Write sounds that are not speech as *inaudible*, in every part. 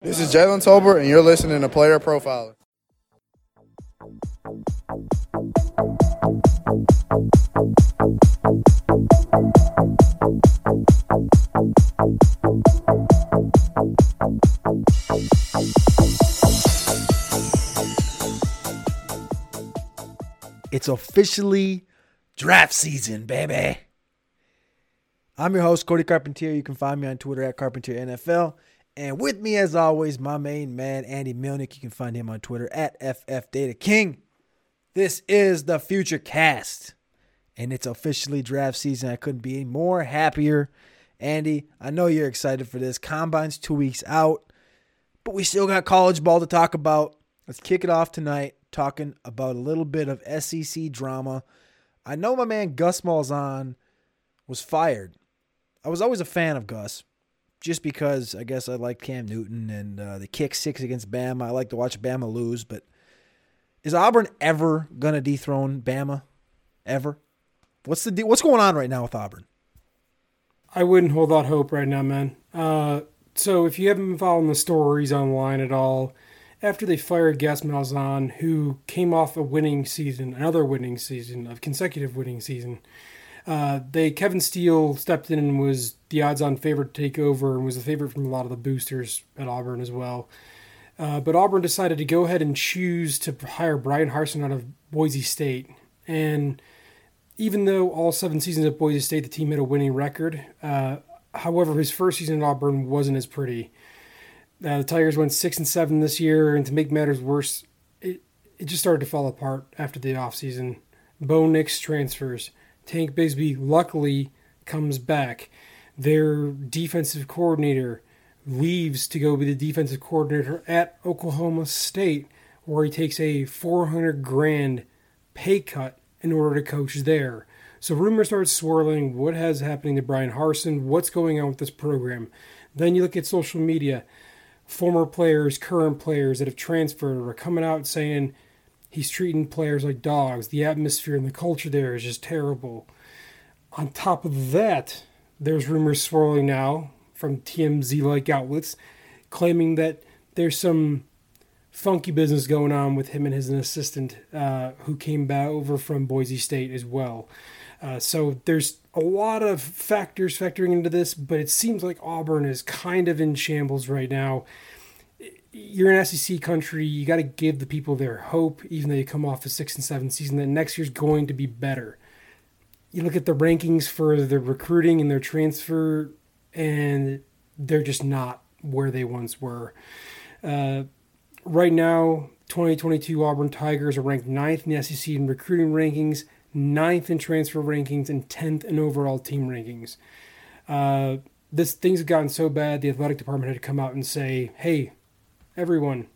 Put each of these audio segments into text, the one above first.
This is Jalen Tolbert, and you're listening to Player Profiler. It's officially draft season, baby. I'm your host, Cody Carpentier. You can find me on Twitter at Carpentier NFL. And with me, as always, my main man, Andy Milnick. You can find him on Twitter at FF Data King. This is the Future Cast, and it's officially draft season. I couldn't be more happier. Andy, I know you're excited for this. Combine's two weeks out, but we still got college ball to talk about. Let's kick it off tonight talking about a little bit of SEC drama. I know my man Gus Malzahn was fired. I was always a fan of Gus, just because I guess I like Cam Newton and uh, the kick six against Bama. I like to watch Bama lose, but is Auburn ever gonna dethrone Bama? Ever? What's the what's going on right now with Auburn? I wouldn't hold out hope right now, man. Uh, so if you haven't been following the stories online at all, after they fired Gus Malzahn, who came off a winning season, another winning season, a consecutive winning season, uh, they Kevin Steele stepped in and was the odds-on favorite to take over, and was a favorite from a lot of the boosters at Auburn as well. Uh, but Auburn decided to go ahead and choose to hire Bryan Harsin out of Boise State, and even though all seven seasons at Boise State the team had a winning record, uh, however his first season at Auburn wasn't as pretty. Uh, the Tigers went six and seven this year, and to make matters worse, it, it just started to fall apart after the offseason. Bo Nix transfers. Tank Bigsby luckily comes back. Their defensive coordinator leaves to go be the defensive coordinator at Oklahoma State, where he takes a 400 grand pay cut in order to coach there. So rumors start swirling. What has happening to Bryan Harsin? What's going on with this program? Then you look at social media former players, current players that have transferred are coming out saying he's treating players like dogs. The atmosphere and the culture there is just terrible. On top of that, there's rumors swirling now from TMZ like outlets claiming that there's some funky business going on with him and his assistant uh, who came back over from Boise State as well. Uh, so there's a lot of factors factoring into this, but it seems like Auburn is kind of in shambles right now. You're an SEC country. You got to give the people their hope, even though you come off a six and seven season, that next year's going to be better. You look at the rankings for the recruiting and their transfer, and they're just not where they once were. Uh, right now, 2022 Auburn Tigers are ranked ninth in the SEC in recruiting rankings ninth in transfer rankings, and 10th in overall team rankings. Uh, this things have gotten so bad, the athletic department had to come out and say, "Hey, everyone,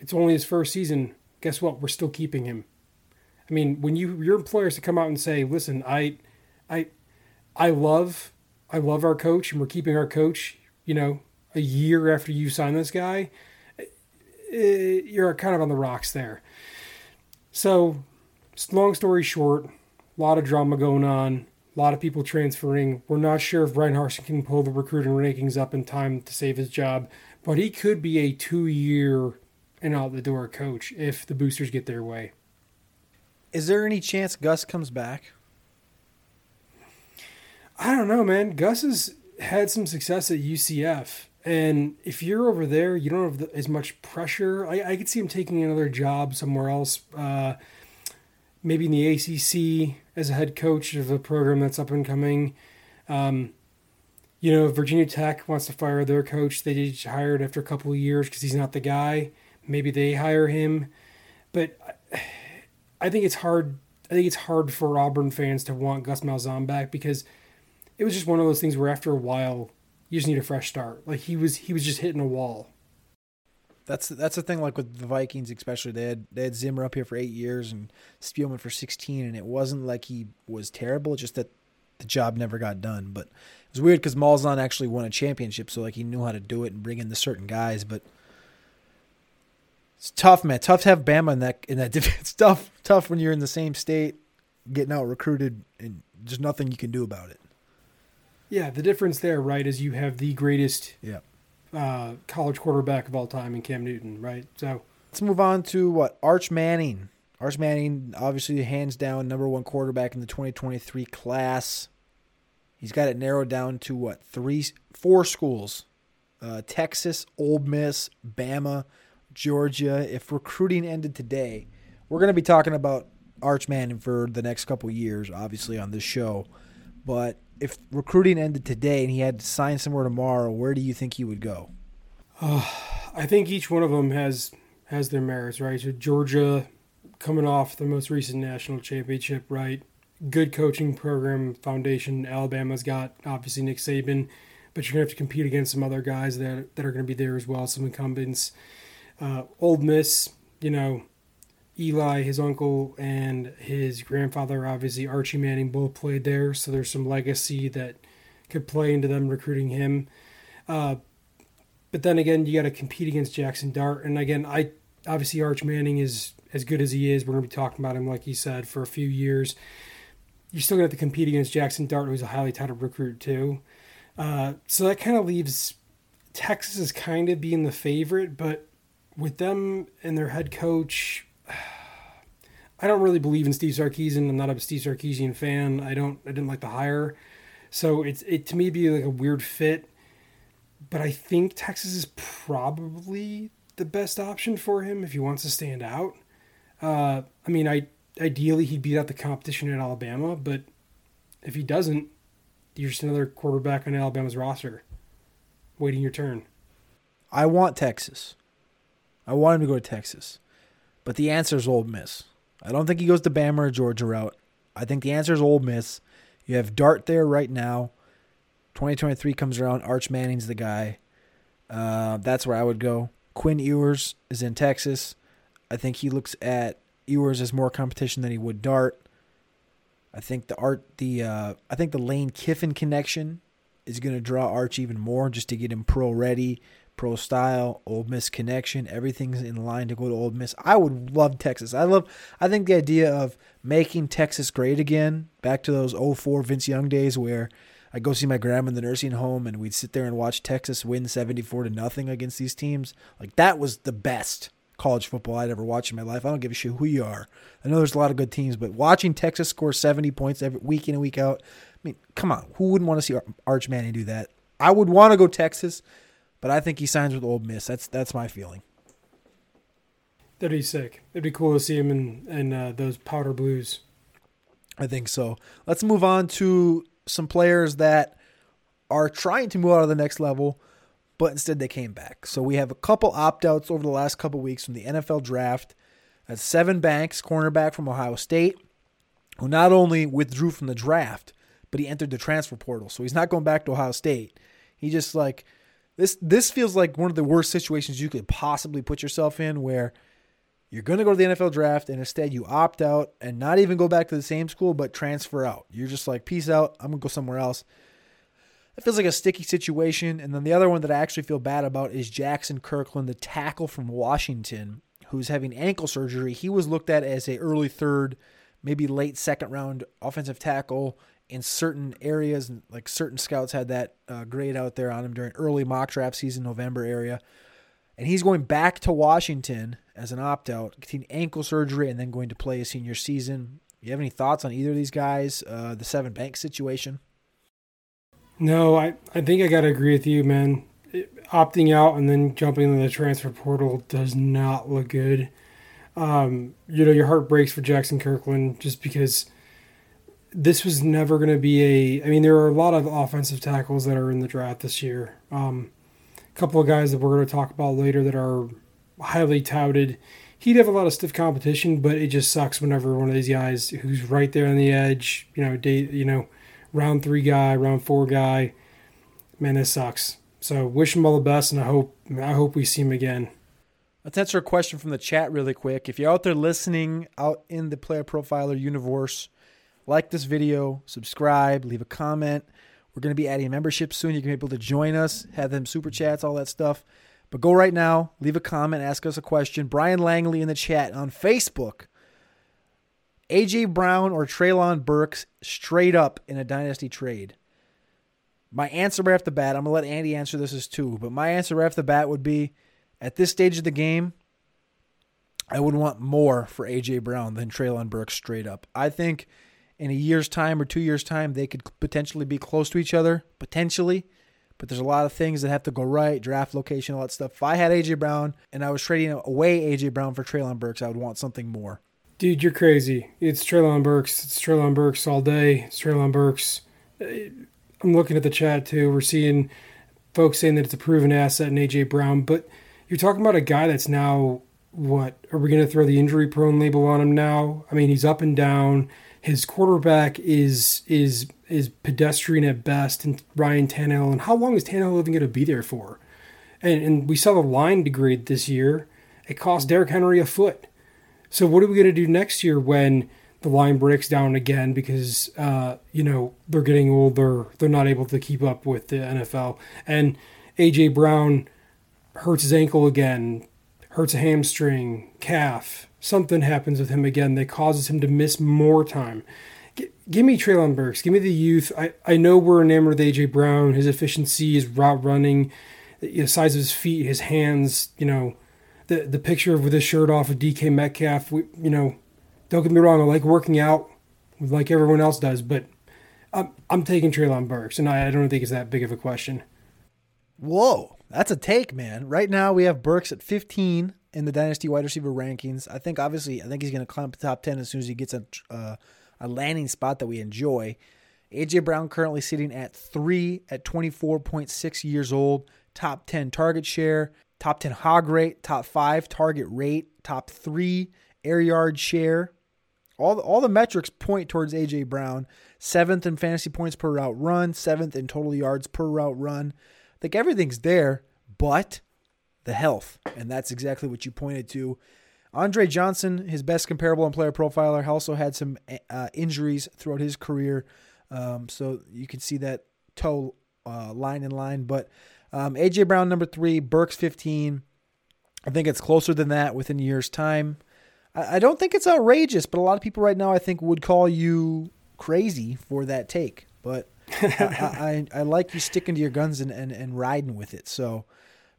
it's only his first season. Guess what? We're still keeping him." I mean, when you your employers to come out and say, "Listen, I, I, I love, I love our coach, and we're keeping our coach," you know, a year after you sign this guy, eh, you're kind of on the rocks there. So long story short, a lot of drama going on, a lot of people transferring. We're not sure if Harsin can pull the recruiting rankings up in time to save his job, but he could be a two year and out the door coach if the boosters get their way. Is there any chance Gus comes back? I don't know, man. Gus has had some success at UCF. And if you're over there, you don't have the, as much pressure. I, I could see him taking another job somewhere else. Uh, maybe in the ACC as a head coach of a program that's up and coming. Um, you know, Virginia Tech wants to fire their coach. They hired after a couple of years because he's not the guy. Maybe they hire him, but I think it's hard. I think it's hard for Auburn fans to want Gus Malzahn back because it was just one of those things where after a while, You just need a fresh start. Like he was he was just hitting a wall. That's that's the thing. Like with the Vikings, especially, they had they had Zimmer up here for eight years and Spielman for sixteen, and it wasn't like he was terrible. Just that the job never got done. But it was weird because Malzahn actually won a championship, so like he knew how to do it and bring in the certain guys. But it's tough, man. Tough to have Bama in that in that. *laughs* It's tough, tough when you're in the same state, getting out recruited, and there's nothing you can do about it. Yeah, the difference there, right, is you have the greatest Yeah. Uh, college quarterback of all time in Cam Newton, right? So Let's move on to what Arch Manning. Arch Manning, obviously, hands down number one quarterback in the 2023 class. He's got it narrowed down to what three, four schools: uh, Texas, Ole Miss, Bama, Georgia. If recruiting ended today, we're going to be talking about Arch Manning for the next couple years, obviously on this show. But if recruiting ended today and he had to sign somewhere tomorrow, where do you think he would go? I think each one of them has has their merits, right? So Georgia coming off the most recent national championship, right? Good coaching program foundation. Alabama's got obviously Nick Saban, but you're gonna have to compete against some other guys that that are gonna be there as well, some incumbents. Uh, Ole Miss, you know, Eli, his uncle, and his grandfather, obviously Archie Manning, both played there, so there's some legacy that could play into them recruiting him. Uh, but then again, you got to compete against Jackson Dart, and again, I obviously Arch Manning is as good as he is. We're going to be talking about him, like you said, for a few years. You're still going to have to compete against Jackson Dart, who's a highly touted recruit too. Uh, so that kind of leaves Texas as kind of being the favorite, but with them and their head coach, I don't really believe in Steve Sarkisian. I'm not a Steve Sarkisian fan. I don't. I didn't like the hire, so it's it to me be like a weird fit. But I think Texas is probably the best option for him if he wants to stand out. Uh, I mean, I ideally he'd beat out the competition at Alabama, but if he doesn't, you're just another quarterback on Alabama's roster, waiting your turn. I want Texas. I want him to go to Texas. But the answer is Ole Miss. I don't think he goes to Bama or Georgia route. I think the answer is Ole Miss. You have Dart there right now. 2023 comes around. Arch Manning's the guy. Uh, that's where I would go. Quinn Ewers is in Texas. I think he looks at Ewers as more competition than he would Dart. I think the art the uh, I think the Lane Kiffin connection is going to draw Arch even more just to get him pro ready, pro style, Ole Miss connection. Everything's in line to go to Ole Miss. I would love Texas. I love. I think the idea of making Texas great again, back to those 04 Vince Young days where I go see my grandma in the nursing home and we'd sit there and watch Texas win 74 to nothing against these teams. Like that was the best college football I'd ever watched in my life. I don't give a shit who you are. I know there's a lot of good teams, but watching Texas score 70 points every week in and week out, I mean, come on, who wouldn't want to see Arch Manning do that? I would want to go Texas, but I think he signs with Ole Miss. That's that's my feeling. That'd be sick. It'd be cool to see him in in uh, those powder blues. I think so. Let's move on to some players that are trying to move out of the next level, but instead they came back. So we have a couple opt outs over the last couple weeks from the NFL draft. That's Sevyn Banks, cornerback from Ohio State, who not only withdrew from the draft, but he entered the transfer portal. So he's not going back to Ohio State. He just like this this feels like one of the worst situations you could possibly put yourself in where you're going to go to the NFL draft and instead you opt out and not even go back to the same school but transfer out. You're just like peace out, I'm going to go somewhere else. It feels like a sticky situation. And then the other one that I actually feel bad about is Jackson Kirkland, the tackle from Washington, who's having ankle surgery. He was looked at as a early third, maybe late second round offensive tackle in certain areas. Like certain scouts had that uh, grade out there on him during early mock draft season, November area. And he's going back to Washington as an opt out, getting ankle surgery, and then going to play a senior season. You have any thoughts on either of these guys? Uh, the Sevyn Bank situation? No, I, I think I got to agree with you, man. It, opting out and then jumping into the transfer portal does not look good. Um, you know, your heart breaks for Jackson Kirkland just because this was never going to be a. I mean, there are a lot of offensive tackles that are in the draft this year. Um, a couple of guys that we're going to talk about later that are highly touted. He'd have a lot of stiff competition, but it just sucks whenever one of these guys who's right there on the edge, you know, day, you know, round three guy, round four guy, man, this sucks. So wish him all the best, and I hope I hope we see him again. Let's answer a question from the chat really quick. If you're out there listening out in the player profiler universe, like this video, subscribe, leave a comment. We're going to be adding membership soon. You can be able to join us, have them super chats, all that stuff. But go right now, leave a comment, ask us a question. Brian Langley in the chat on Facebook. AJ Brown or Treylon Burks straight up in a dynasty trade. My answer right off the bat, I'm gonna let Andy answer this as too, but my answer right off the bat would be at this stage of the game, I would want more for AJ Brown than Treylon Burks straight up. I think in a year's time or two years' time, they could potentially be close to each other, potentially. But there's a lot of things that have to go right, draft location, all that stuff. If I had AJ Brown and I was trading away AJ Brown for Treylon Burks, I would want something more. Dude, you're crazy. It's Treylon Burks. It's Treylon Burks all day. It's Treylon Burks. I'm looking at the chat too. We're seeing folks saying that it's a proven asset in AJ Brown, but you're talking about a guy that's now what? Are we going to throw the injury prone label on him now? I mean, he's up and down. His quarterback is is is pedestrian at best, and Ryan Tannehill. And how long is Tannehill even going to be there for? And, and we saw the line degrade this year. It cost Derrick Henry a foot. So what are we going to do next year when the line breaks down again because uh, you know they're getting older, they're not able to keep up with the NFL, and AJ Brown hurts his ankle again, hurts a hamstring, calf, something happens with him again that causes him to miss more time. G- give me Treylon Burks. Give me the youth. I, I know we're enamored with AJ Brown. His efficiency, his route running, the size of his feet, his hands. You know, the the picture of with his shirt off of DK Metcalf. We, you know, don't get me wrong. I like working out, like everyone else does, but I'm I'm taking Treylon Burks, and I, I don't think it's that big of a question. Whoa, that's a take, man. Right now we have Burks at 15 in the dynasty wide receiver rankings. I think obviously I think he's going to climb the top 10 as soon as he gets a uh, a landing spot that we enjoy. AJ Brown currently sitting at three at 24.6 years old, top 10 target share, top 10 hog rate, top five target rate, top three air yard share. All the, all the metrics point towards AJ Brown. Seventh in fantasy points per route run, seventh in total yards per route run. I think everything's there, but the health, and that's exactly what you pointed to. Andre Johnson, his best comparable and player profiler, also had some uh, injuries throughout his career, um, so you can see that toe uh, line in line. But um, AJ Brown number three, Burks fifteen. I think it's closer than that within a year's time. I, I don't think it's outrageous, but a lot of people right now I think would call you crazy for that take. But *laughs* I, I, I like you sticking to your guns and, and, and riding with it. So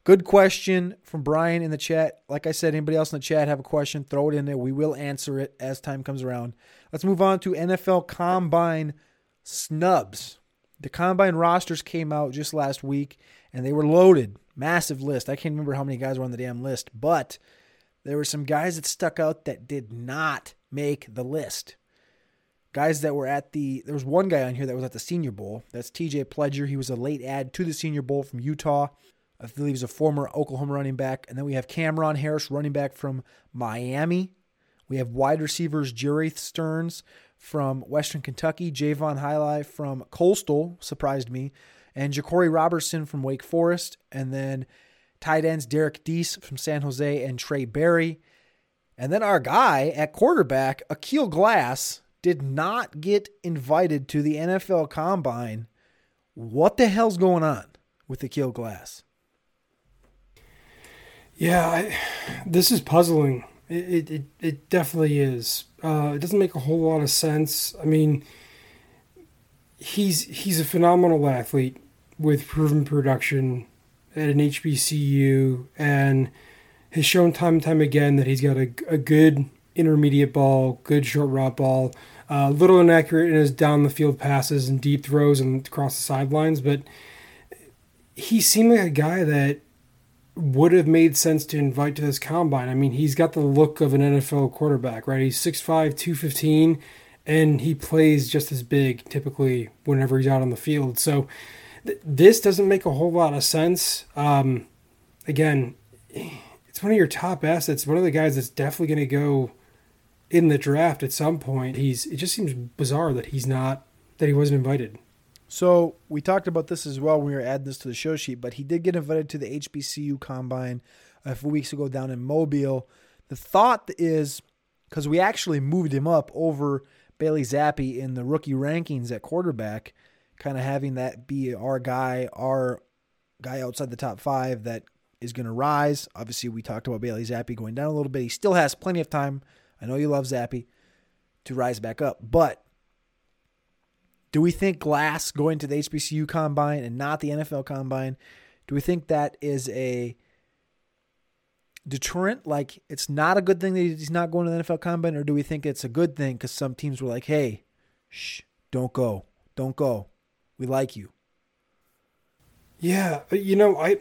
good question from Brian in the chat. Like I said, anybody else in the chat have a question, throw it in there. We will answer it as time comes around. Let's move on to NFL Combine snubs. The Combine rosters came out just last week and they were loaded. Massive list. I can't remember how many guys were on the damn list, but there were some guys that stuck out that did not make the list. Guys that were at the there was one guy on here that was at the Senior Bowl. That's TJ Pledger. He was a late add to the Senior Bowl from Utah. I believe he's a former Oklahoma running back. And then we have Cameron Harris, running back from Miami. We have wide receivers Jerreth Sterns from Western Kentucky, Jaivon Heiligh from Coastal, surprised me, and Jaquarii Roberson from Wake Forest. And then tight ends Derrick Deese from San Jose and Trae Barry. And then our guy at quarterback, Aqeel Glass, did not get invited to the NFL Combine. What the hell's going on with Aqeel Glass? Yeah, I, this is puzzling. It, it, it definitely is. Uh, it doesn't make a whole lot of sense. I mean, he's he's a phenomenal athlete with proven production at an HBCU and has shown time and time again that he's got a, a good intermediate ball, good short route ball, a uh, little inaccurate in his down the field passes and deep throws and across the sidelines, but he seemed like a guy that would have made sense to invite to this combine. I mean, he's got the look of an NFL quarterback, right? He's 6'5, 215, and he plays just as big typically whenever he's out on the field. So th- this doesn't make a whole lot of sense. Um, again, it's one of your top assets, one of the guys that's definitely going to go in the draft at some point. He's it just seems bizarre that he's not that he wasn't invited. So we talked about this as well when we were adding this to the show sheet, but he did get invited to the HBCU combine a few weeks ago down in Mobile. The thought is because we actually moved him up over Bailey Zappe in the rookie rankings at quarterback, kind of having that be our guy, our guy outside the top five that is going to rise. Obviously, we talked about Bailey Zappe going down a little bit. He still has plenty of time. I know you love Zappe to rise back up, but do we think Glass going to the HBCU combine and not the NFL combine? Do we think that is a deterrent? Like it's not a good thing that he's not going to the NFL combine, or do we think it's a good thing because some teams were like, "Hey, shh, don't go, don't go, we like you." Yeah, uh, you know, I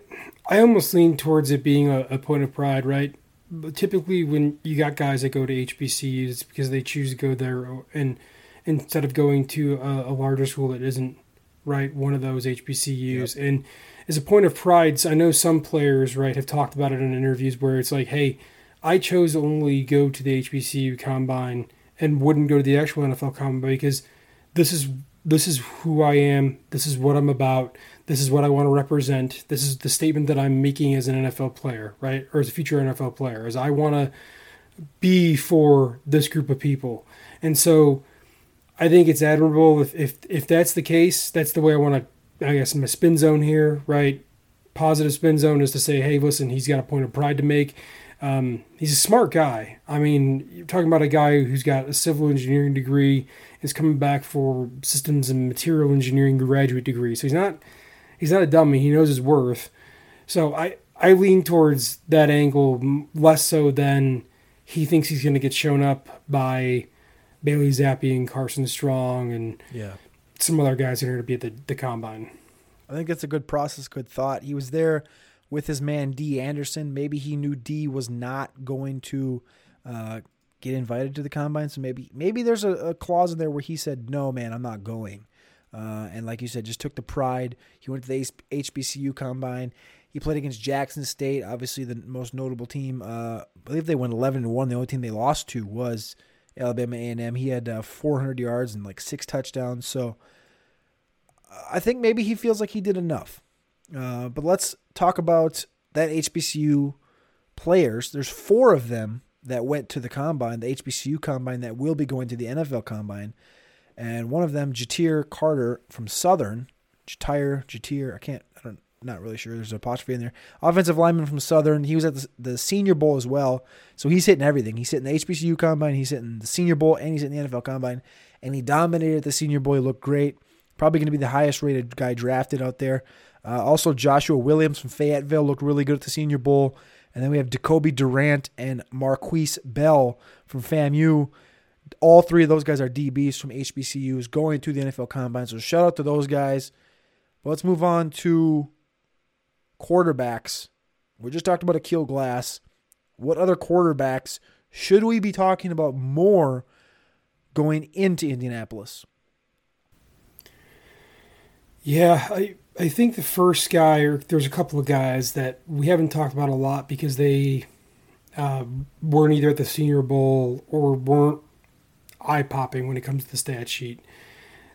I almost lean towards it being a, a point of pride, right? But typically, when you got guys that go to HBCUs, it's because they choose to go there and instead of going to a, a larger school that isn't right one of those HBCUs. Yep. And as a point of pride, I know some players right have talked about it in interviews where it's like, hey, I chose to only go to the HBCU combine and wouldn't go to the actual NFL combine because this is this is who I am. This is what I'm about. This is what I want to represent. This is the statement that I'm making as an NFL player, right? Or as a future NFL player, as I want to be for this group of people. And so I think it's admirable if, if if that's the case. That's the way I want to. I guess my spin zone here, right? Positive spin zone is to say, hey, listen, he's got a point of pride to make. Um, he's a smart guy. I mean, you're talking about a guy who's got a civil engineering degree, is coming back for systems and material engineering graduate degree. So he's not he's not a dummy. He knows his worth. So I I lean towards that angle less so than he thinks he's going to get shown up by Bailey Zappe and Carson Strong and yeah. some other guys are going to be at the, the combine. I think it's a good process, good thought. He was there with his man D Anderson. Maybe he knew D was not going to uh, get invited to the combine, so maybe maybe there's a, a, clause in there where he said, "No, man, I'm not going." Uh, and like you said, just took the pride. He went to the HBCU combine. He played against Jackson State, obviously the most notable team. Uh, I believe they went 11 to one. The only team they lost to was Alabama A&M. He had uh, 400 yards and like six touchdowns. So I think maybe he feels like he did enough. Uh, but let's talk about that HBCU players. There's four of them that went to the combine, the HBCU combine that will be going to the NFL combine. And one of them, Jatir Carter from Southern, Jatir, Ja'Tyre, I can't, I don't not really sure. There's an apostrophe in there. Offensive lineman from Southern. He was at the, the Senior Bowl as well. So he's hitting everything. He's hitting the HBCU combine. He's hitting the Senior Bowl, and he's hitting the NFL combine. And he dominated the Senior Bowl. He looked great. Probably going to be the highest rated guy drafted out there. Uh, also, Joshua Williams from Fayetteville looked really good at the Senior Bowl. And then we have Jacoby Durant and Markquese Bell from FAMU. All three of those guys are DBs from HBCUs going to the NFL Combine. So shout out to those guys. But let's move on to quarterbacks. We just talked about Aqeel Glass. What other quarterbacks should we be talking about more going into Indianapolis? Yeah, I I think the first guy, or there's a couple of guys that we haven't talked about a lot because they uh, weren't either at the Senior Bowl or weren't eye popping when it comes to the stat sheet.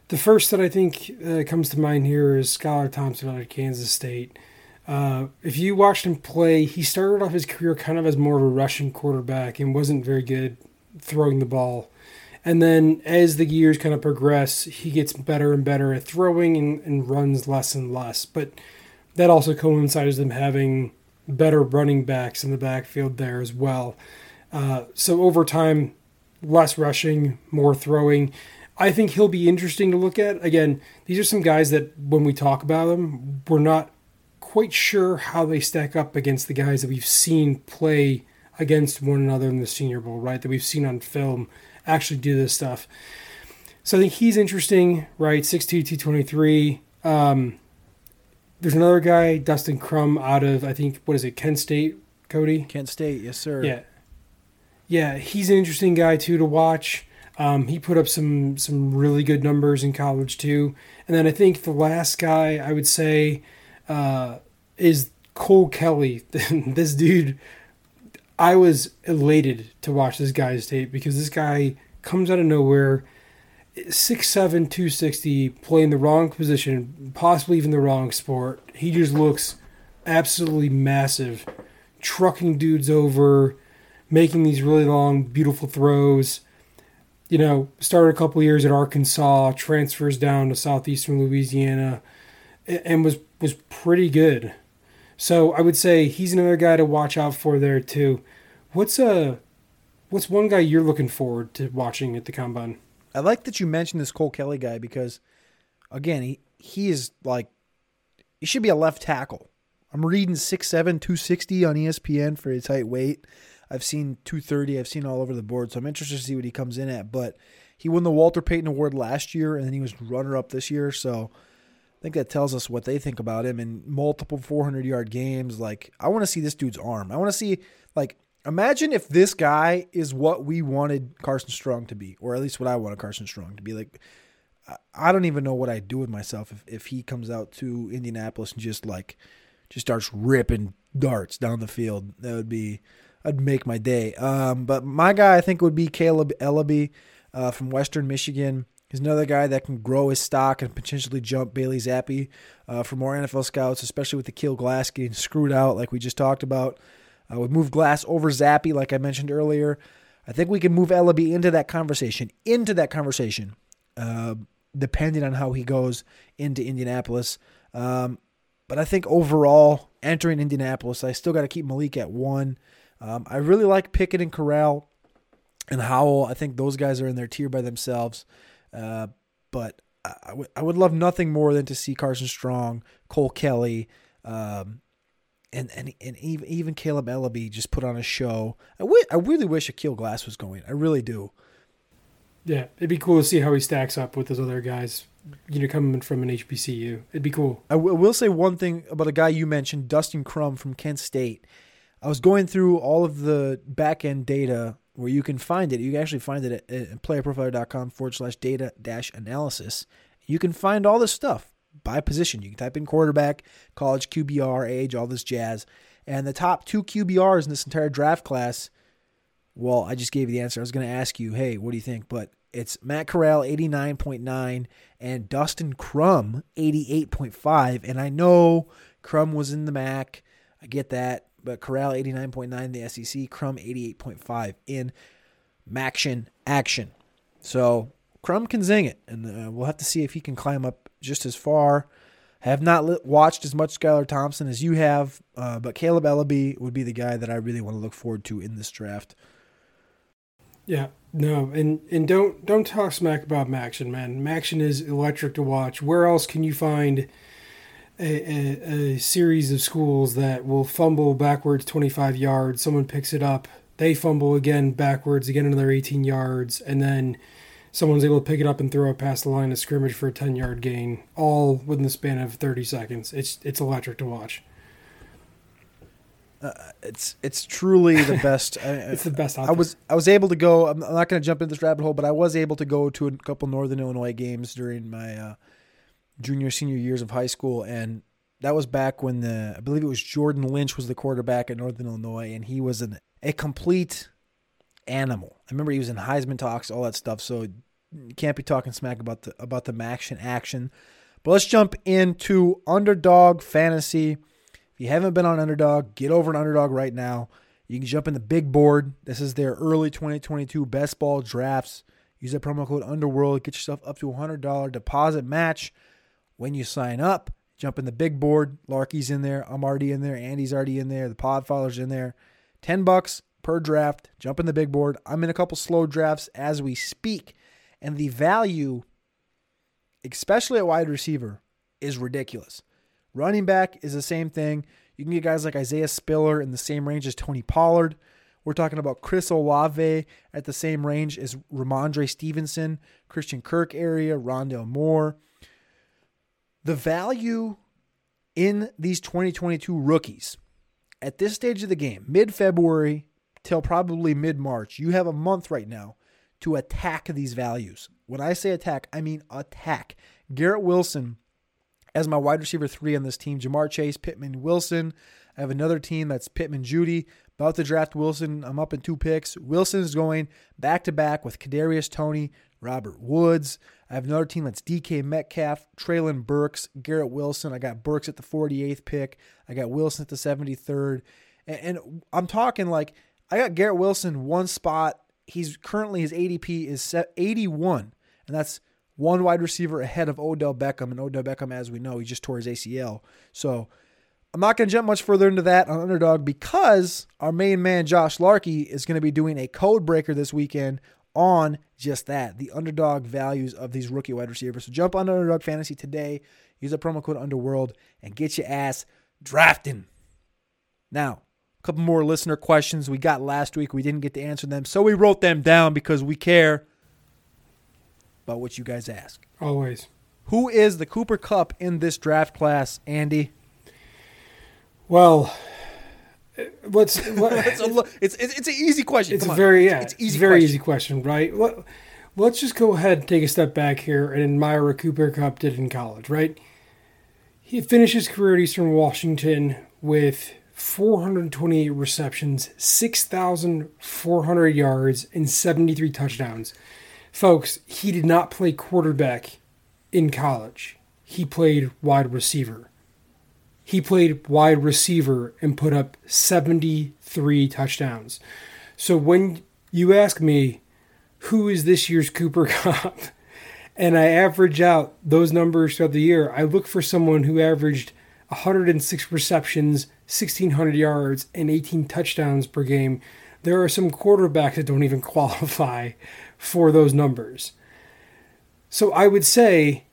The first that I think uh, comes to mind here is Skylar Thompson out of Kansas State. Uh, if you watched him play, he started off his career kind of as more of a rushing quarterback and wasn't very good throwing the ball. And then as the years kind of progress, he gets better and better at throwing and, and runs less and less. But that also coincides with him having better running backs in the backfield there as well. Uh, so over time, less rushing, more throwing. I think he'll be interesting to look at. Again, these are some guys that when we talk about them, we're not quite sure how they stack up against the guys that we've seen play against one another in the Senior Bowl, right? That we've seen on film actually do this stuff. So I think he's interesting, right? 6'2, 223. Um, there's another guy, Dustin Crum, out of, I think, what is it, Kent State, Cody? Kent State, yes, sir. Yeah. Yeah, he's an interesting guy, too, to watch. Um, he put up some some really good numbers in college, too. And then I think the last guy, I would say, uh, is Cole Kelley. *laughs* this dude, I was elated to watch this guy's tape because this guy comes out of nowhere. six seven, two sixty, playing the wrong position, possibly even the wrong sport. He just looks absolutely massive, trucking dudes over, making these really long, beautiful throws. You know, started a couple years at Arkansas, transfers down to southeastern Louisiana, and was was pretty good. So I would say he's another guy to watch out for there too. What's a what's one guy you're looking forward to watching at the combine? I like that you mentioned this Cole Kelley guy because, again, he he is like he should be a left tackle. I'm reading 6'7", 260 on ESPN for his height weight. I've seen 230. I've seen all over the board, so I'm interested to see what he comes in at. But he won the Walter Payton Award last year, and then he was runner up this year. So I think that tells us what they think about him in multiple 400 yard games. Like I want to see this dude's arm. I want to see like Imagine if this guy is what we wanted Carson Strong to be, or at least what I wanted Carson Strong to be. Like, I don't even know what I'd do with myself if, if he comes out to Indianapolis and just like, just starts ripping darts down the field. That would be, I'd make my day. Um, but my guy, I think, would be Kaleb Eleby uh, from Western Michigan. He's another guy that can grow his stock and potentially jump Bailey Zappe uh, for more NFL scouts, especially with the Keel Glass getting screwed out, like we just talked about. I would move Glass over Zappe, like I mentioned earlier. I think we can move Eleby into that conversation, into that conversation, uh, depending on how he goes into Indianapolis. Um, but I think overall, entering Indianapolis, I still got to keep Malik at one. Um, I really like Pickett and Corral and Howell. I think those guys are in their tier by themselves. Uh, but I, w- I would love nothing more than to see Carson Strong, Cole Kelley, um, and and and even even Kaleb Eleby just put on a show. I, w- I really wish Aqeel Glass was going. I really do. Yeah, it'd be cool to see how he stacks up with those other guys. You know, coming from an HBCU, it'd be cool. I, w- I will say one thing about a guy you mentioned, Dustin Crum from Kent State. I was going through all of the back end data where you can find it. You can actually find it at, at playerprofiler.com forward slash data dash analysis. You can find all this stuff by position. You can type in quarterback, college QBR, age, all this jazz. And the top two QBRs in this entire draft class, well, I just gave you the answer. I was going to ask you, hey, what do you think? But it's Matt Corral, 89.9, and Dustin Crum, 88.5. And I know Crum was in the MAC. I get that. But Corral, 89.9 in the SEC, Crum, 88.5 in Maction action. So Crum can zing it, and uh, we'll have to see if he can climb up just as far. I have not watched as much Skylar Thompson as you have, uh, but Kaleb Eleby would be the guy that I really want to look forward to in this draft. Yeah, no, and and don't don't talk smack about Maction, man. Maction is electric to watch. Where else can you find a, a, a series of schools that will fumble backwards 25 yards? Someone picks it up, they fumble again backwards, again another 18 yards, and then someone's able to pick it up and throw it past the line of scrimmage for a 10 yard gain, all within the span of 30 seconds. It's it's electric to watch. Uh, it's it's truly the *laughs* best. it's the best. I was I was able to go. I'm not going to jump into this rabbit hole, but I was able to go to a couple Northern Illinois games during my uh, junior senior years of high school, and that was back when the I believe it was Jordan Lynch was the quarterback at Northern Illinois, and he was an a complete animal. I remember he was in Heisman talks, all that stuff. So can't be talking smack about the about the action action. But let's jump into underdog fantasy. If you haven't been on underdog, get over an underdog right now. You can jump in the big board. This is their early 2022 best ball drafts. Use that promo code Underworld. Get yourself up to a $100 deposit match when you sign up. Jump in the big board. Larky's in there. I'm already in there. Andy's already in there. The pod followers in there. 10 bucks per draft. Jump in the big board. I'm in a couple slow drafts as we speak. And the value, especially at wide receiver, is ridiculous. Running back is the same thing. You can get guys like Isaiah Spiller in the same range as Tony Pollard. We're talking about Chris Olave at the same range as Rhamondre Stevenson, Christian Kirk area, Rondale Moore. The value in these 2022 rookies at this stage of the game, mid February, till probably mid March. You have a month right now to attack these values. When I say attack, I mean attack. Garrett Wilson as my wide receiver three on this team, Ja'Marr Chase, Pittman, Wilson. I have another team that's Pittman Jeudy. About to draft Wilson. I'm up in two picks. Wilson is going back to back with Kadarius Toney, Robert Woods. I have another team that's DK Metcalf, Treylon Burks, Garrett Wilson. I got Burks at the 48th pick. I got Wilson at the 73rd. And, and I'm talking like I got Garrett Wilson one spot. He's currently his ADP is 81, and that's one wide receiver ahead of Odell Beckham. And Odell Beckham, as we know, he just tore his ACL. So I'm not going to jump much further into that on Underdog because our main man, Josh Larkey, is going to be doing a code breaker this weekend on just that the underdog values of these rookie wide receivers. So jump on Underdog Fantasy today, use the promo code Underworld, and get your ass drafting. Now, a couple more listener questions we got last week. We didn't get to answer them, so we wrote them down because we care about what you guys ask. Always. Who is the Cooper Kupp in this draft class, Andy? Well, what's *laughs* what, it's, a, it's, it's it's an easy question. It's Come a on. very yeah, it's easy. very question. easy question, right? What, let's just go ahead and take a step back here and admire what Cooper Kupp did in college, right? He finished his career at Eastern Washington with 428 receptions, 6,400 yards, and 73 touchdowns. Folks, he did not play quarterback in college. He played wide receiver. He played wide receiver and put up 73 touchdowns. So when you ask me, who is this year's Cooper *laughs* Kupp? And I average out those numbers throughout the year, I look for someone who averaged 106 receptions, 1,600 yards, and 18 touchdowns per game. There are some quarterbacks that don't even *laughs* qualify for those numbers. So I would say,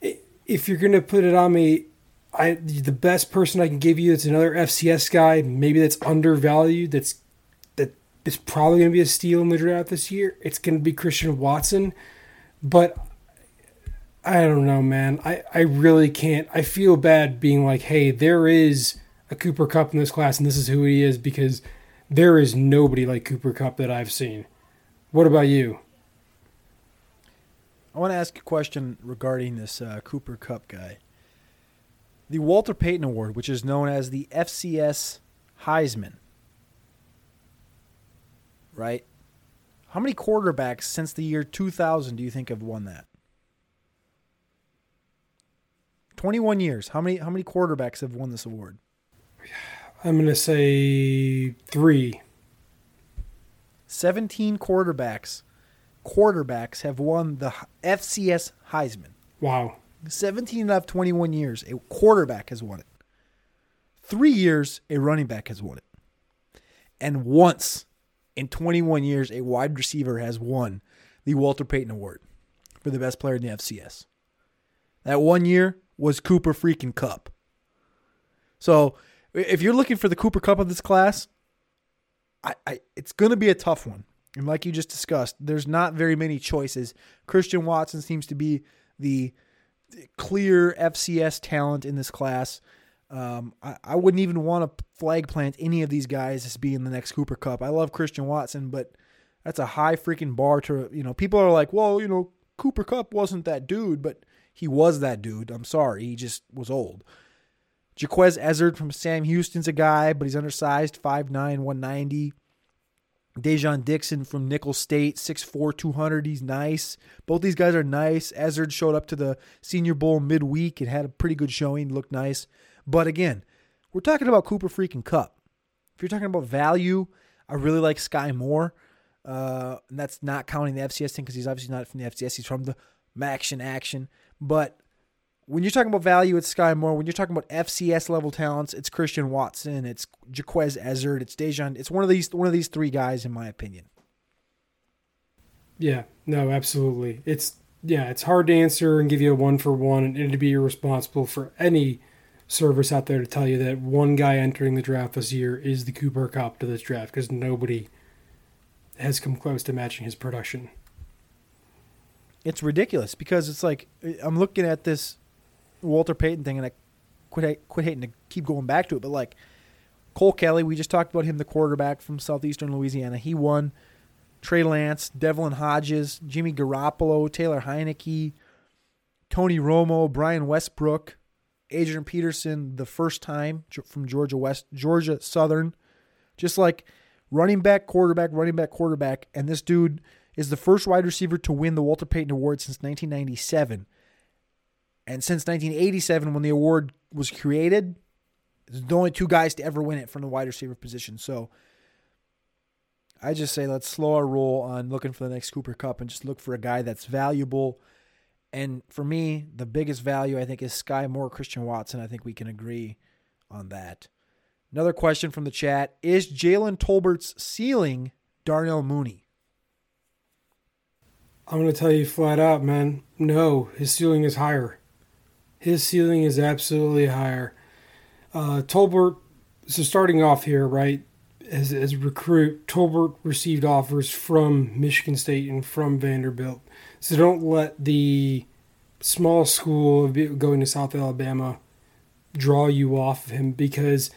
if you're going to put it on me, I the best person I can give you that's another FCS guy, maybe that's undervalued, that's that is probably going to be a steal in the draft this year. It's going to be Christian Watson, but I don't know, man. I I really can't. I feel bad being like, hey, there is a Cooper Kupp in this class, and this is who he is because there is nobody like Cooper Kupp that I've seen. What about you? I want to ask a question regarding this uh, Cooper Kupp guy. The Walter Payton Award, which is known as the FCS Heisman, right? How many quarterbacks since the year 2000 do you think have won that? 21 years. How many how many quarterbacks have won this award? I'm going to say 3. 17 quarterbacks quarterbacks have won the FCS Heisman. Wow. 17 out of 21 years, a quarterback has won it. Three years, a running back has won it. And once in 21 years, a wide receiver has won the Walter Payton Award for the best player in the FCS. That one year was Cooper freaking Kupp. So if you're looking for the Cooper Kupp of this class, I, I it's going to be a tough one. And like you just discussed, there's not very many choices. Christian Watson seems to be the clear FCS talent in this class. Um, I, I wouldn't even want to flag plant any of these guys as being the next Cooper Kupp. I love Christian Watson, but that's a high freaking bar to, you know, people are like, well, you know, Cooper Kupp wasn't that dude, but he was that dude. I'm sorry. He just was old. Jequez Ezzard from Sam Houston's a guy, but he's undersized, 5'9, 190. Dai'Jean Dixon from Nicholls State, 6'4, 200. He's nice. Both these guys are nice. Ezzard showed up to the Senior Bowl midweek and had a pretty good showing, looked nice. But again, we're talking about Cooper freaking Kupp. If you're talking about value, I really like Skyy Moore. Uh, and that's not counting the FCS thing because he's obviously not from the FCS. He's from the Maction Action. But when you're talking about value, it's Skyy Moore. When you're talking about FCS level talents, it's Christian Watson, it's Jequez Ezzard, it's Dejan. It's one of these one of these three guys, in my opinion. Yeah, no, absolutely. It's yeah, it's hard to answer and give you a one for one, and it'd be irresponsible for any service out there to tell you that one guy entering the draft this year is the Cooper Kupp to this draft because nobody has come close to matching his production. It's ridiculous because it's like I'm looking at this Walter Payton thing, and I quit quit hating to keep going back to it, but like Cole Kelley, we just talked about him, the quarterback from southeastern Louisiana. He won. Trey Lance, Devlin Hodges, Jimmy Garoppolo, Taylor Heinicke, Tony Romo, Brian Westbrook, Adrian Peterson the first time from Georgia West, Georgia Southern, just like running back, quarterback, running back, quarterback, and this dude is the first wide receiver to win the Walter Payton Award since 1997. And since 1987, when the award was created, there's the only two guys to ever win it from the wide receiver position. So I just say let's slow our roll on looking for the next Cooper Kupp and just look for a guy that's valuable. And for me, the biggest value I think is Skyy Moore, Christian Watson. I think we can agree on that. Another question from the chat Is Jalen Tolbert's ceiling Darnell Mooney? I'm going to tell you flat out, man. No, his ceiling is higher. His ceiling is absolutely higher. Uh, Tolbert, so starting off here, right, as, as a recruit, Tolbert received offers from Michigan State and from Vanderbilt. So don't let the small school going to South Alabama draw you off of him because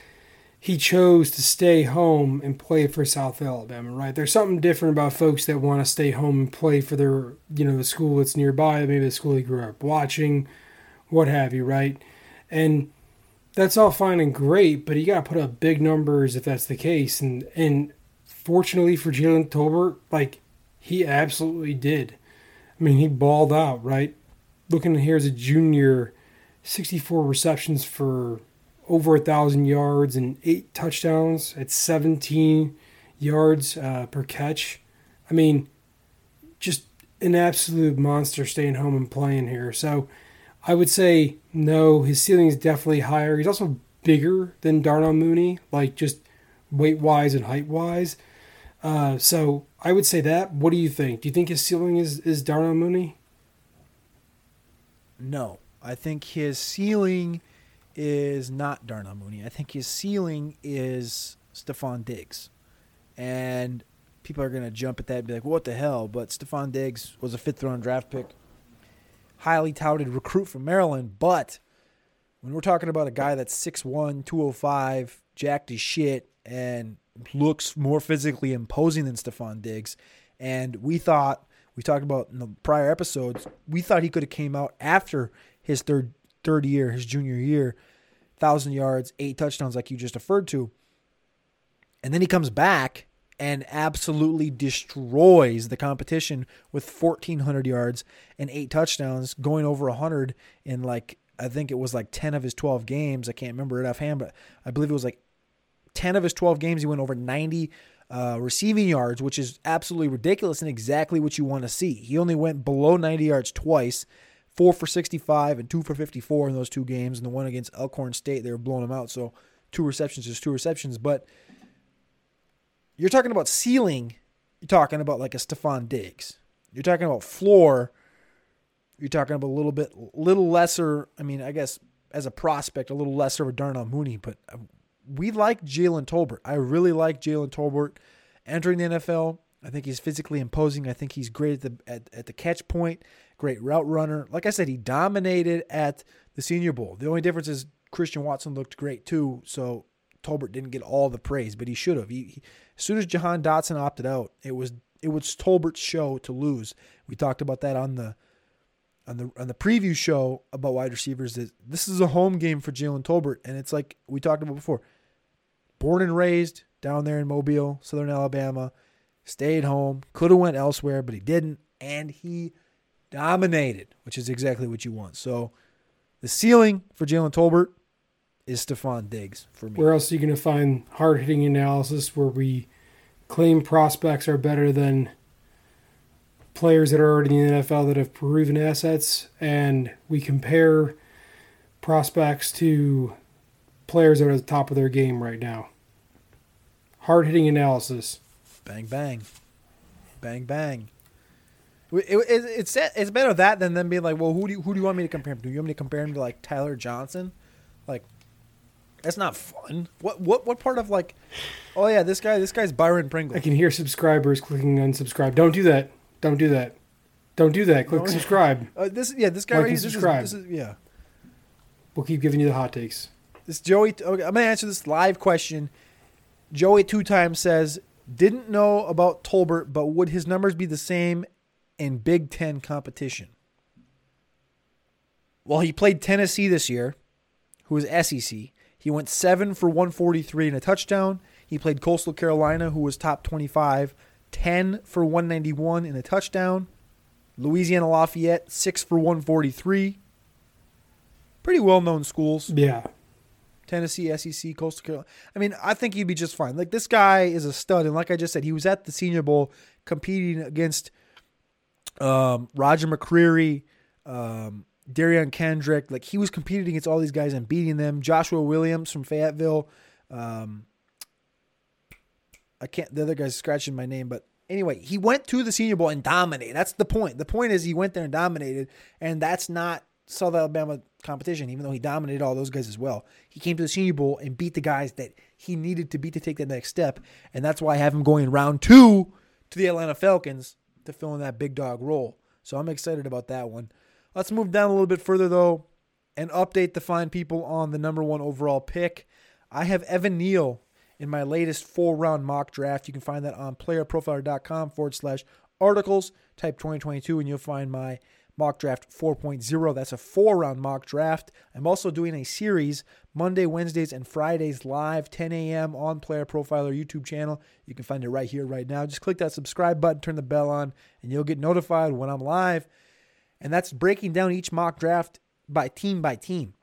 he chose to stay home and play for South Alabama, right? There's something different about folks that want to stay home and play for their, you know, the school that's nearby, maybe the school he grew up watching, what have you, right? And that's all fine and great, but you got to put up big numbers if that's the case. And and fortunately for Jalen Tolbert, like he absolutely did. I mean, he balled out, right? Looking here as a junior, 64 receptions for over a thousand yards and eight touchdowns at 17 yards uh, per catch. I mean, just an absolute monster staying home and playing here. So I would say no, his ceiling is definitely higher. He's also bigger than Darnell Mooney, like just weight wise and height wise. Uh, so I would say that. What do you think? Do you think his ceiling is, is Darnell Mooney? No. I think his ceiling is not Darnell Mooney. I think his ceiling is Stefon Diggs. And people are to jump at that and be like, what the hell? But Stefon Diggs was a fifth round draft pick highly touted recruit from Maryland. But when we're talking about a guy that's 6'1, 205, jacked as shit, and looks more physically imposing than Stefon Diggs, and we thought, we talked about in the prior episodes, we thought he could have came out after his third third year, his junior year, thousand yards, eight touchdowns, like you just referred to. And then he comes back and absolutely destroys the competition with 1400 yards and eight touchdowns going over 100 in like i think it was like 10 of his 12 games. I can't remember it offhand but i believe it was like 10 of his 12 games he went over 90 uh, receiving yards which is absolutely ridiculous and exactly what you want to see. He only went below 90 yards twice four for 65 and two for 54 in those two games and the one against Alcorn state they were blowing him out. So two receptions is two receptions but you're talking about ceiling, you're talking about like a Stefon Diggs. You're talking about floor, you're talking about a little bit, little lesser. I mean, I guess as a prospect, a little lesser of a Darnell Mooney, but uh, we like Jalen Tolbert. I really like Jalen Tolbert entering the NFL. I think he's physically imposing. I think he's great at the at, at the catch point, great route runner. Like I said, he dominated at the Senior Bowl. The only difference is Christian Watson looked great too. So Tolbert didn't get all the praise, but he should have. He, he, as soon as Jahan Dotson opted out, it was it was Tolbert's show to lose. We talked about that on the on the on the preview show about wide receivers. That this is a home game for Jalen Tolbert, and it's like we talked about before. Born and raised down there in Mobile, Southern Alabama, stayed home. Could have went elsewhere, but he didn't, and he dominated, which is exactly what you want. So the ceiling for Jalen Tolbert is Stefon Diggs for me. Where else are you going to find hard hitting analysis where we claim prospects are better than players that are already in the NFL that have proven assets, and we compare prospects to players that are at the top of their game right now? Hard hitting analysis. Bang, bang. Bang, bang. It, it, it's it's better that than them being like, well, who do you, who do you want me to compare him to? Do you want me to compare him to like Tyler Johnson? Like, that's not fun. What what what part of like? Oh yeah, this guy this guy's Byron Pringle. I can hear subscribers clicking unsubscribe. Don't do that. Don't do that. Don't do that. Click subscribe. *laughs* Uh, this yeah, this guy like right here. Subscribe. This is, this is, yeah. We'll keep giving you the hot takes. This Joey. Okay, I'm gonna answer this live question. Joey two times says didn't know about Tolbert, but would his numbers be the same in Big Ten competition? Well, he played Tennessee this year who was SEC. He went seven for 143 and a touchdown. He played Coastal Carolina, who was top 25, 10 for 191 and a touchdown. Louisiana Lafayette, 6 for 143. Pretty well known schools. Yeah. Tennessee, SEC, Coastal Carolina. I mean, I think he'd be just fine. Like, this guy is a stud. And like I just said, he was at the Senior Bowl competing against um, Roger McCreary, um, Derion Kendrick. Like, he was competing against all these guys and beating them. Joshua Williams from Fayetteville. Um, I can't, the other guy's scratching my name, but anyway, he went to the Senior Bowl and dominated. That's the point. The point is he went there and dominated, and that's not South Alabama competition, even though he dominated all those guys as well. He came to the Senior Bowl and beat the guys that he needed to beat to take the next step, and that's why I have him going round two to the Atlanta Falcons to fill in that big dog role. So I'm excited about that one. Let's move down a little bit further though, and update the fine people on the number one overall pick. I have Evan Neal in my latest four round mock draft. You can find that on playerprofiler.com forward slash articles. Type 2022 and you'll find my mock draft 4.0. That's a four round mock draft. I'm also doing a series Monday, Wednesdays, and Fridays live, 10 a.m. on Player Profiler YouTube channel. You can find it right here, right now. Just click that subscribe button, turn the bell on, and you'll get notified when I'm live. And that's breaking down each mock draft by team by team.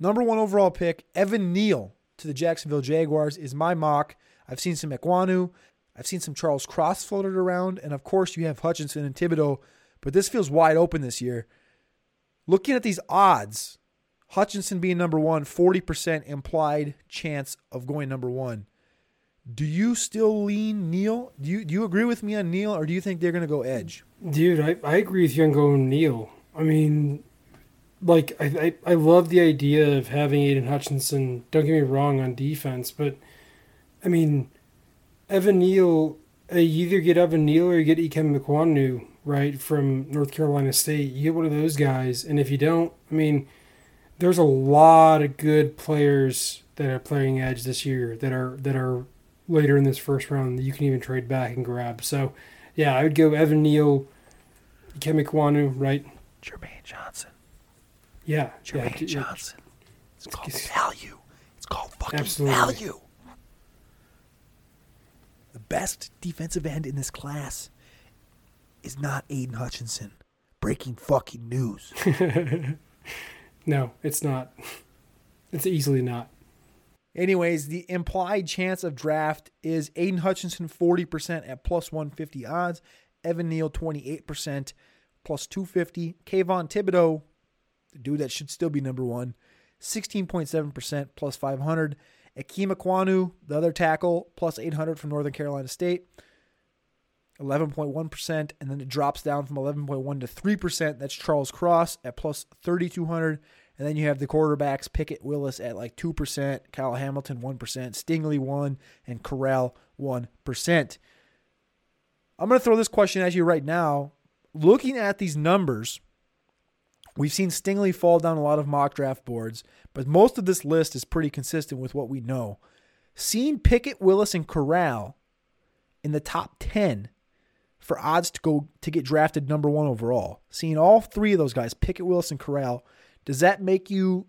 Number one overall pick, Evan Neal to the Jacksonville Jaguars is my mock. I've seen some Ekwonu. I've seen some Charles Cross floated around. And of course, you have Hutchinson and Thibodeaux. But this feels wide open this year. Looking at these odds, Hutchinson being number one, 40% implied chance of going number one. Do you still lean Neal? Do you, do you agree with me on Neal, or do you think they're going to go edge? Dude, I, I agree with you on going Neal. I mean, like I, I I love the idea of having Aidan Hutchinson. Don't get me wrong on defense, but I mean, Evan Neal. Uh, you either get Evan Neal or you get Ikem Ekwonu, right from North Carolina State. You get one of those guys, and if you don't, I mean, there's a lot of good players that are playing edge this year that are that are later in this first round that you can even trade back and grab. So, yeah, I would go Evan Neal, Ikem Ekwonu, right? Jermaine Johnson. Yeah, Jermaine yeah, Johnson. It's called value. It's called fucking Absolutely. value. The best defensive end in this class is not Aidan Hutchinson. Breaking fucking news. *laughs* No, it's not. It's easily not. Anyways, the implied chance of draft is Aidan Hutchinson 40% at plus 150 odds, Evan Neal 28% plus 250, Kayvon Thibodeaux, the dude that should still be number one, 16.7% plus 500, Ikem Ekwonu, the other tackle, plus 800 from Northern Carolina State, 11.1%, and then it drops down from 11.1 to 3%. That's Charles Cross at plus 3,200. And then you have the quarterbacks, Pickett Willis at like 2%, Kyle Hamilton 1%, Stingley 1 and Corral 1%. I'm going to throw this question at you right now. Looking at these numbers, we've seen Stingley fall down a lot of mock draft boards, but most of this list is pretty consistent with what we know. Seeing Pickett, Willis, and Corral in the top 10 for odds to go to get drafted number one overall. Seeing all three of those guys, Pickett, Willis, and Corral, does that make you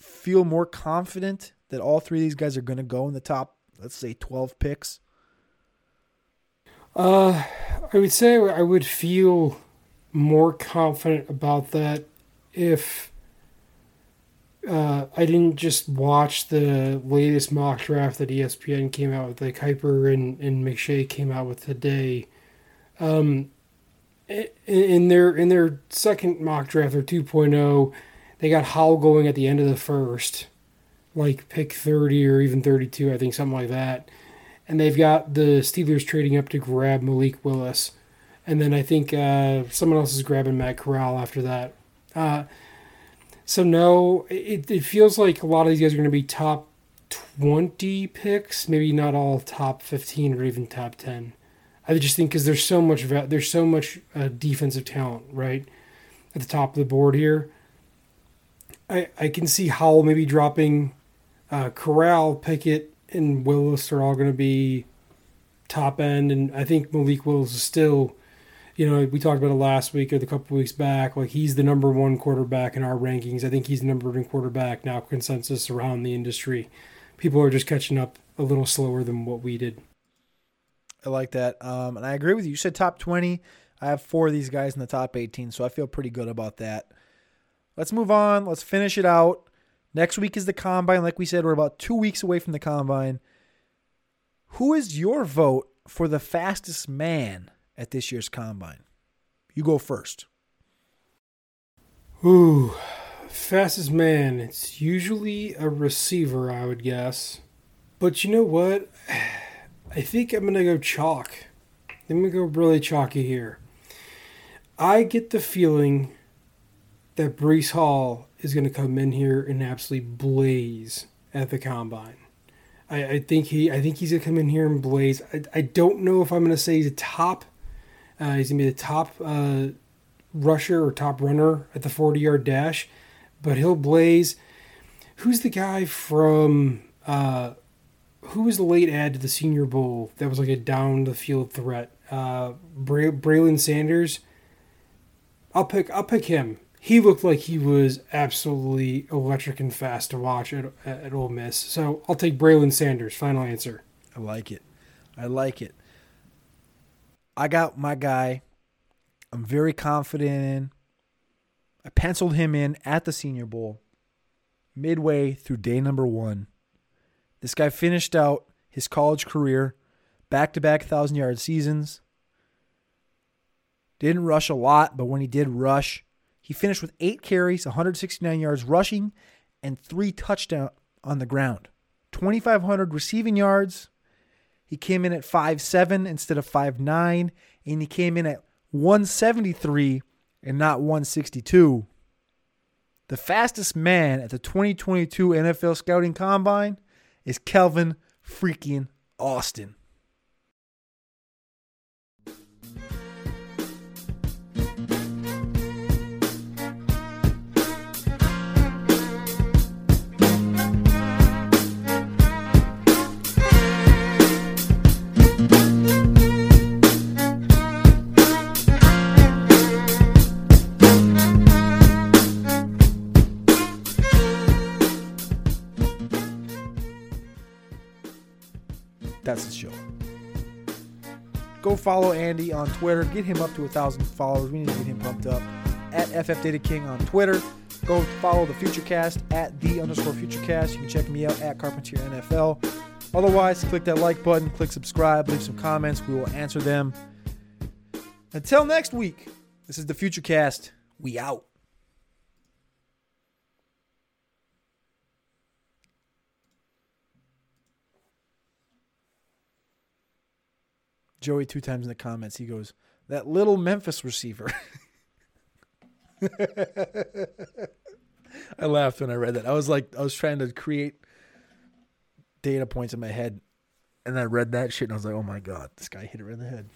feel more confident that all three of these guys are going to go in the top, let's say, 12 picks? Uh, I would say I would feel more confident about that if uh, I didn't just watch the latest mock draft that ESPN came out with, like Kiper and, and McShay came out with today. Um, in their in their second mock draft, their 2.0, they got Howell going at the end of the first, like pick 30 or even 32, I think something like that. And they've got the Steelers trading up to grab Malik Willis, and then I think uh, someone else is grabbing Matt Corral after that. Uh, so no, it, it feels like a lot of these guys are going to be top 20 picks, maybe not all top 15 or even top 10. I just think because there's so much there's so much uh, defensive talent right at the top of the board here. I I can see Howell maybe dropping, uh, Corral, Pickett, and Willis are all going to be top end, and I think Malik Willis is still you know, we talked about it last week or the couple weeks back. Like he's the number one quarterback in our rankings. I think he's the number one quarterback now. Consensus around the industry. People are just catching up a little slower than what we did. I like that, um, and I agree with you. You said top twenty. I have four of these guys in the top eighteen, so I feel pretty good about that. Let's move on. Let's finish it out. Next week is the combine. Like we said, we're about two weeks away from the combine. Who is your vote for the fastest man at this year's combine? You go first. Ooh, fastest man. It's usually a receiver, I would guess. But you know what? *sighs* I think I'm going to go chalk. I'm going to go really chalky here. I get the feeling that Breece Hall is going to come in here and absolutely blaze at the combine. I, I think he I think he's gonna come in here and blaze. I, I don't know if I'm gonna say he's a top. Uh, he's gonna be the top uh, rusher or top runner at the 40 yard dash, but he'll blaze. Who's the guy from? Uh, who was the late add to the Senior Bowl that was like a down the field threat? Uh, Bray- Braylon Sanders. I'll pick. I'll pick him he looked like he was absolutely electric and fast to watch at, at Ole Miss. So I'll take Braylon Sanders. Final answer. I like it. I like it. I got my guy. I'm very confident in. I penciled him in at the Senior Bowl midway through day number one. This guy finished out his college career back to back 1,000 yard seasons. Didn't rush a lot, but when he did rush, he finished with eight carries, 169 yards rushing, and three touchdowns on the ground. 2,500 receiving yards. He came in at 5'7 instead of 5'9, and he came in at 173 and not 162. The fastest man at the 2022 NFL Scouting Combine is Calvin freaking Austin. That's the show. Go follow Andy on Twitter. Get him up to a thousand followers. We need to get him pumped up. At FF Data King on Twitter. Go follow the Futurecast at the underscore Futurecast. You can check me out at Carpentier NFL. Otherwise, click that like button, click subscribe, leave some comments. We will answer them. Until next week, this is the Futurecast. We out. Joey two times in the comments. He goes, "That little Memphis receiver." *laughs* I laughed when I read that. I was like, I was trying to create data points in my head, and I read that shit, and I was like, "Oh my god, this guy hit it right in the head."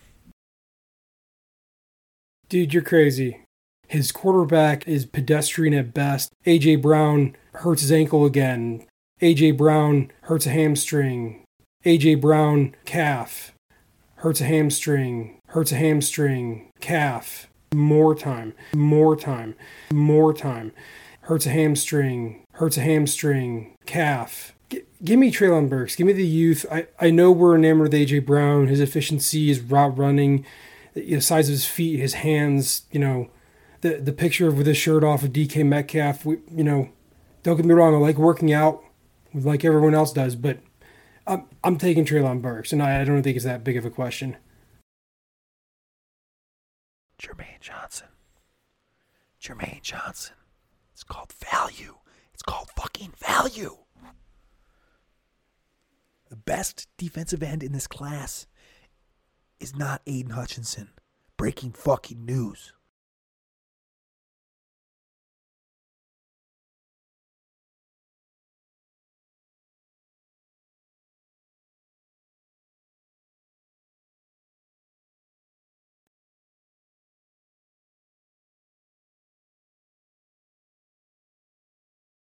Dude, you're crazy. His quarterback is pedestrian at best. AJ Brown hurts his ankle again. AJ Brown hurts a hamstring. AJ Brown calf hurts a hamstring, hurts a hamstring, calf, more time, more time, more time, hurts a hamstring, hurts a hamstring, calf. G- give me Treylon Burks. Give me the youth. I, I know we're enamored with AJ Brown. His efficiency, his route running, the size of his feet, his hands. You know, the the picture of with his shirt off of DK Metcalf. We, you know, don't get me wrong. I like working out, like everyone else does, but I'm, I'm taking Treylon Burks, and I, I don't think it's that big of a question. Jermaine Johnson. Jermaine Johnson. It's called value. It's called fucking value. The best defensive end in this class is not Aidan Hutchinson. Breaking fucking news.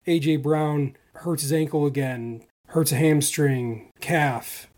AJ Brown hurts his ankle again, hurts a hamstring, calf,